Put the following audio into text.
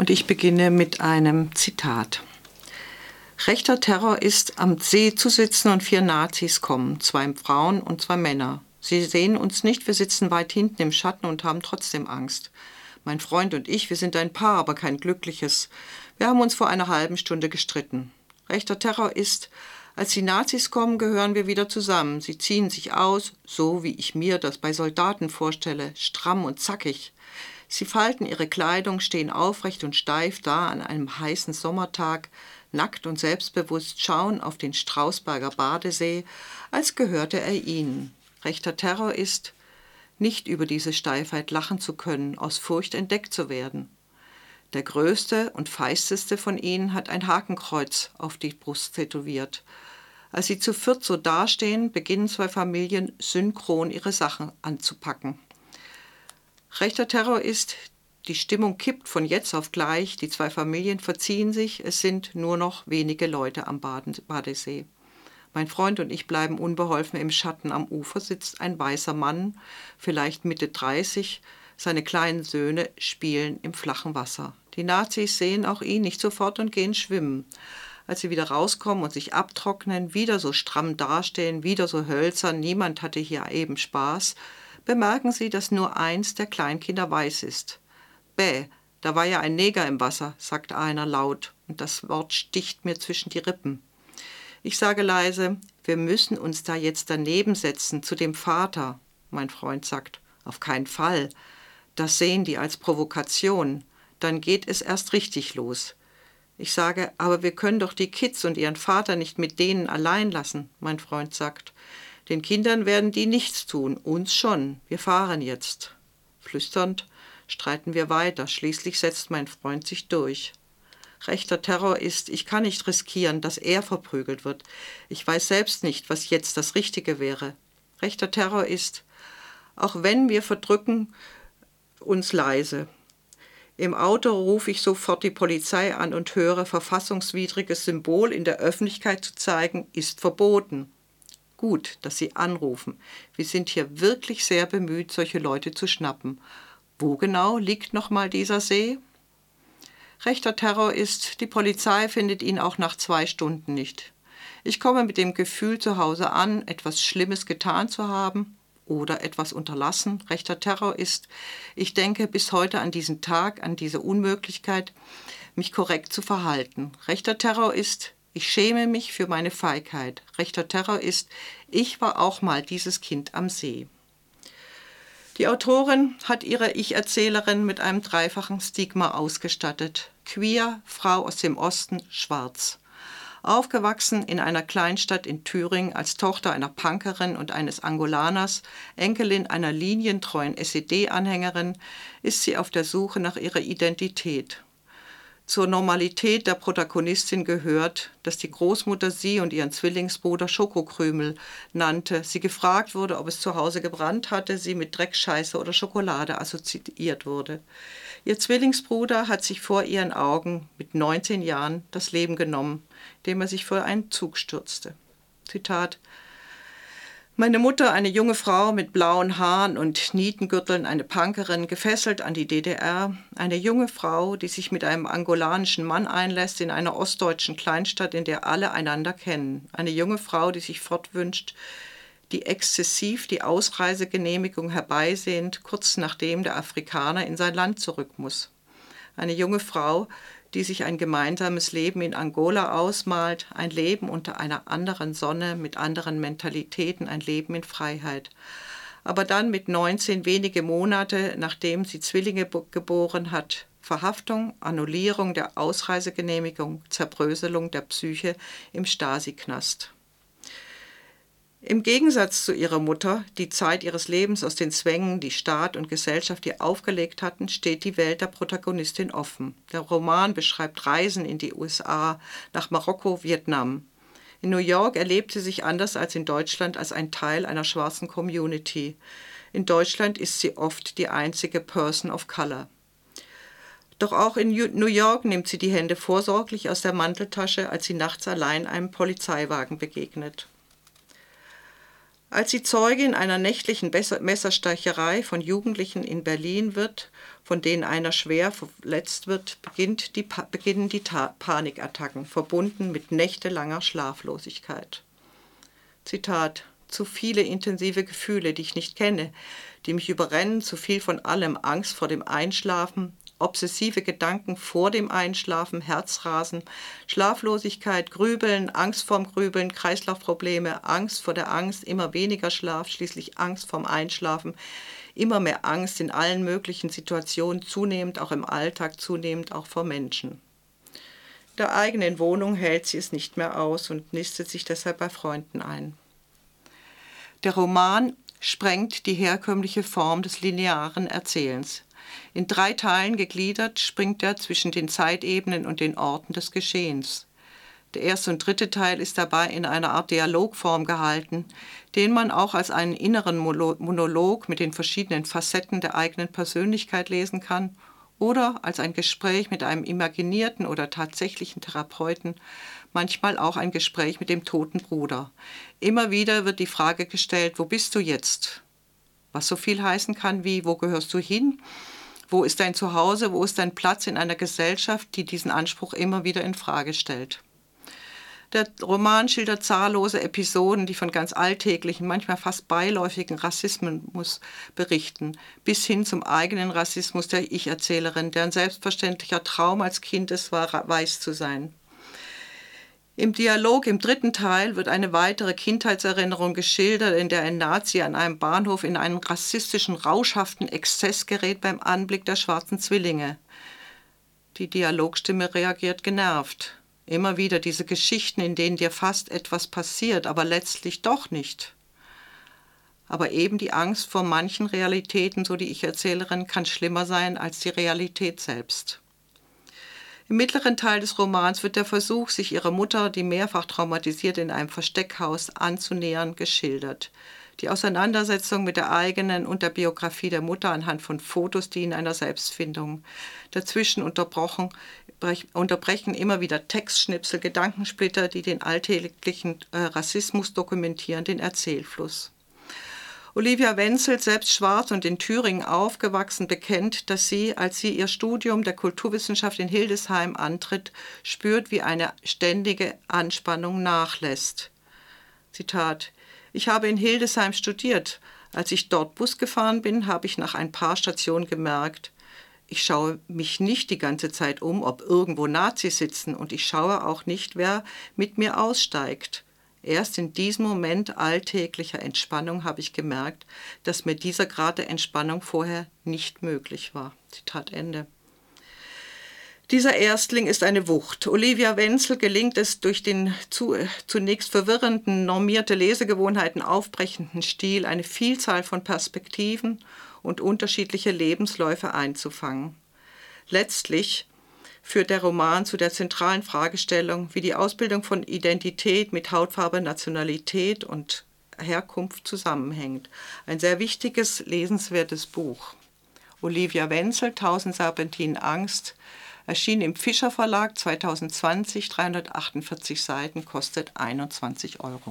Und ich beginne mit einem Zitat. Rechter Terror ist, am See zu sitzen und vier Nazis kommen, zwei Frauen und zwei Männer. Sie sehen uns nicht, wir sitzen weit hinten im Schatten und haben trotzdem Angst. Mein Freund und ich, wir sind ein Paar, aber kein glückliches. Wir haben uns vor einer halben Stunde gestritten. Rechter Terror ist, als die Nazis kommen, gehören wir wieder zusammen. Sie ziehen sich aus, so wie ich mir das bei Soldaten vorstelle, stramm und zackig. Sie falten ihre Kleidung, stehen aufrecht und steif da an einem heißen Sommertag, nackt und selbstbewusst schauen auf den Strausberger Badesee, als gehörte er ihnen. Rechter Terror ist, nicht über diese Steifheit lachen zu können, aus Furcht entdeckt zu werden. Der größte und feisteste von ihnen hat ein Hakenkreuz auf die Brust tätowiert. Als sie zu viert so dastehen, beginnen zwei Familien synchron ihre Sachen anzupacken. Rechter Terror ist, die Stimmung kippt von jetzt auf gleich, die zwei Familien verziehen sich, es sind nur noch wenige Leute am Baden Badesee. Mein Freund und ich bleiben unbeholfen im Schatten. Am Ufer sitzt ein weißer Mann, vielleicht Mitte 30. Seine kleinen Söhne spielen im flachen Wasser. Die Nazis sehen auch ihn nicht sofort und gehen schwimmen. Als sie wieder rauskommen und sich abtrocknen, wieder so stramm dastehen, wieder so hölzern, niemand hatte hier eben Spaß, bemerken sie, dass nur eins der Kleinkinder weiß ist. Bäh, da war ja ein Neger im Wasser, sagt einer laut, und das Wort sticht mir zwischen die Rippen. Ich sage leise, wir müssen uns da jetzt daneben setzen zu dem Vater. Mein Freund sagt, auf keinen Fall. Das sehen die als Provokation. Dann geht es erst richtig los. Ich sage, aber wir können doch die Kids und ihren Vater nicht mit denen allein lassen. Mein Freund sagt, den Kindern werden die nichts tun, uns schon. Wir fahren jetzt. Flüsternd streiten wir weiter. Schließlich setzt mein Freund sich durch rechter Terror ist, ich kann nicht riskieren, dass er verprügelt wird. Ich weiß selbst nicht, was jetzt das Richtige wäre. Rechter Terror ist, auch wenn wir verdrücken uns leise. Im Auto rufe ich sofort die Polizei an und höre, verfassungswidriges Symbol in der Öffentlichkeit zu zeigen, ist verboten. Gut, dass Sie anrufen. Wir sind hier wirklich sehr bemüht, solche Leute zu schnappen. Wo genau liegt nochmal dieser See? Rechter Terror ist, die Polizei findet ihn auch nach zwei Stunden nicht. Ich komme mit dem Gefühl zu Hause an, etwas Schlimmes getan zu haben oder etwas unterlassen. Rechter Terror ist, ich denke bis heute an diesen Tag, an diese Unmöglichkeit, mich korrekt zu verhalten. Rechter Terror ist, ich schäme mich für meine Feigheit. Rechter Terror ist, ich war auch mal dieses Kind am See. Die Autorin hat ihre Ich-Erzählerin mit einem dreifachen Stigma ausgestattet. Queer, Frau aus dem Osten, schwarz. Aufgewachsen in einer Kleinstadt in Thüringen als Tochter einer Punkerin und eines Angolaners, Enkelin einer linientreuen SED-Anhängerin, ist sie auf der Suche nach ihrer Identität zur Normalität der Protagonistin gehört, dass die Großmutter sie und ihren Zwillingsbruder Schokokrümel nannte, sie gefragt wurde, ob es zu Hause gebrannt hatte, sie mit Dreckscheiße oder Schokolade assoziiert wurde. Ihr Zwillingsbruder hat sich vor ihren Augen mit 19 Jahren das Leben genommen, indem er sich vor einen Zug stürzte. Zitat meine Mutter, eine junge Frau mit blauen Haaren und Nietengürteln, eine Punkerin, gefesselt an die DDR. Eine junge Frau, die sich mit einem angolanischen Mann einlässt in einer ostdeutschen Kleinstadt, in der alle einander kennen. Eine junge Frau, die sich fortwünscht, die exzessiv die Ausreisegenehmigung herbeisehnt, kurz nachdem der Afrikaner in sein Land zurück muss. Eine junge Frau, die sich ein gemeinsames Leben in Angola ausmalt, ein Leben unter einer anderen Sonne, mit anderen Mentalitäten, ein Leben in Freiheit. Aber dann mit 19 wenige Monate, nachdem sie Zwillinge geboren hat, Verhaftung, Annullierung der Ausreisegenehmigung, Zerbröselung der Psyche im Stasi-Knast. Im Gegensatz zu ihrer Mutter, die Zeit ihres Lebens aus den Zwängen, die Staat und Gesellschaft ihr aufgelegt hatten, steht die Welt der Protagonistin offen. Der Roman beschreibt Reisen in die USA, nach Marokko, Vietnam. In New York erlebt sie sich anders als in Deutschland als ein Teil einer schwarzen Community. In Deutschland ist sie oft die einzige Person of Color. Doch auch in New York nimmt sie die Hände vorsorglich aus der Manteltasche, als sie nachts allein einem Polizeiwagen begegnet. Als sie Zeugin einer nächtlichen Messerstecherei von Jugendlichen in Berlin wird, von denen einer schwer verletzt wird, die beginnen die Ta Panikattacken, verbunden mit nächtelanger Schlaflosigkeit. Zitat zu viele intensive Gefühle, die ich nicht kenne, die mich überrennen, zu viel von allem, Angst vor dem Einschlafen, obsessive Gedanken vor dem Einschlafen, Herzrasen, Schlaflosigkeit, Grübeln, Angst vorm Grübeln, Kreislaufprobleme, Angst vor der Angst, immer weniger Schlaf, schließlich Angst vorm Einschlafen, immer mehr Angst in allen möglichen Situationen, zunehmend auch im Alltag, zunehmend auch vor Menschen. Der eigenen Wohnung hält sie es nicht mehr aus und nistet sich deshalb bei Freunden ein. Der Roman sprengt die herkömmliche Form des linearen Erzählens. In drei Teilen gegliedert springt er zwischen den Zeitebenen und den Orten des Geschehens. Der erste und dritte Teil ist dabei in einer Art Dialogform gehalten, den man auch als einen inneren Monolog mit den verschiedenen Facetten der eigenen Persönlichkeit lesen kann oder als ein Gespräch mit einem imaginierten oder tatsächlichen Therapeuten, manchmal auch ein Gespräch mit dem toten Bruder. Immer wieder wird die Frage gestellt, wo bist du jetzt? Was so viel heißen kann wie, wo gehörst du hin? Wo ist dein Zuhause? Wo ist dein Platz in einer Gesellschaft, die diesen Anspruch immer wieder in Frage stellt? Der Roman schildert zahllose Episoden, die von ganz alltäglichen, manchmal fast beiläufigen Rassismus berichten, bis hin zum eigenen Rassismus der Ich-Erzählerin, deren selbstverständlicher Traum als Kind es war, weiß zu sein. Im Dialog im dritten Teil wird eine weitere Kindheitserinnerung geschildert, in der ein Nazi an einem Bahnhof in einen rassistischen, rauschhaften Exzess gerät beim Anblick der schwarzen Zwillinge. Die Dialogstimme reagiert genervt. Immer wieder diese Geschichten, in denen dir fast etwas passiert, aber letztlich doch nicht. Aber eben die Angst vor manchen Realitäten, so die Ich-Erzählerin, kann schlimmer sein als die Realität selbst. Im mittleren Teil des Romans wird der Versuch, sich ihrer Mutter, die mehrfach traumatisiert in einem Versteckhaus anzunähern, geschildert. Die Auseinandersetzung mit der eigenen und der Biografie der Mutter anhand von Fotos dienen einer Selbstfindung. Dazwischen unterbrochen, unterbrechen immer wieder Textschnipsel, Gedankensplitter, die den alltäglichen äh, Rassismus dokumentieren, den Erzählfluss. Olivia Wenzel, selbst schwarz und in Thüringen aufgewachsen, bekennt, dass sie, als sie ihr Studium der Kulturwissenschaft in Hildesheim antritt, spürt, wie eine ständige Anspannung nachlässt. Zitat Ich habe in Hildesheim studiert. Als ich dort Bus gefahren bin, habe ich nach ein paar Stationen gemerkt, ich schaue mich nicht die ganze Zeit um, ob irgendwo Nazis sitzen, und ich schaue auch nicht, wer mit mir aussteigt. Erst in diesem Moment alltäglicher Entspannung habe ich gemerkt, dass mir dieser Grad der Entspannung vorher nicht möglich war. Zitat Ende. Dieser Erstling ist eine Wucht. Olivia Wenzel gelingt es durch den zu, zunächst verwirrenden, normierte Lesegewohnheiten aufbrechenden Stil, eine Vielzahl von Perspektiven und unterschiedliche Lebensläufe einzufangen. Letztlich führt der Roman zu der zentralen Fragestellung, wie die Ausbildung von Identität mit Hautfarbe, Nationalität und Herkunft zusammenhängt. Ein sehr wichtiges, lesenswertes Buch. Olivia Wenzel, Tausend Serpentinen Angst, erschien im Fischer Verlag 2020, 348 Seiten, kostet 21 Euro.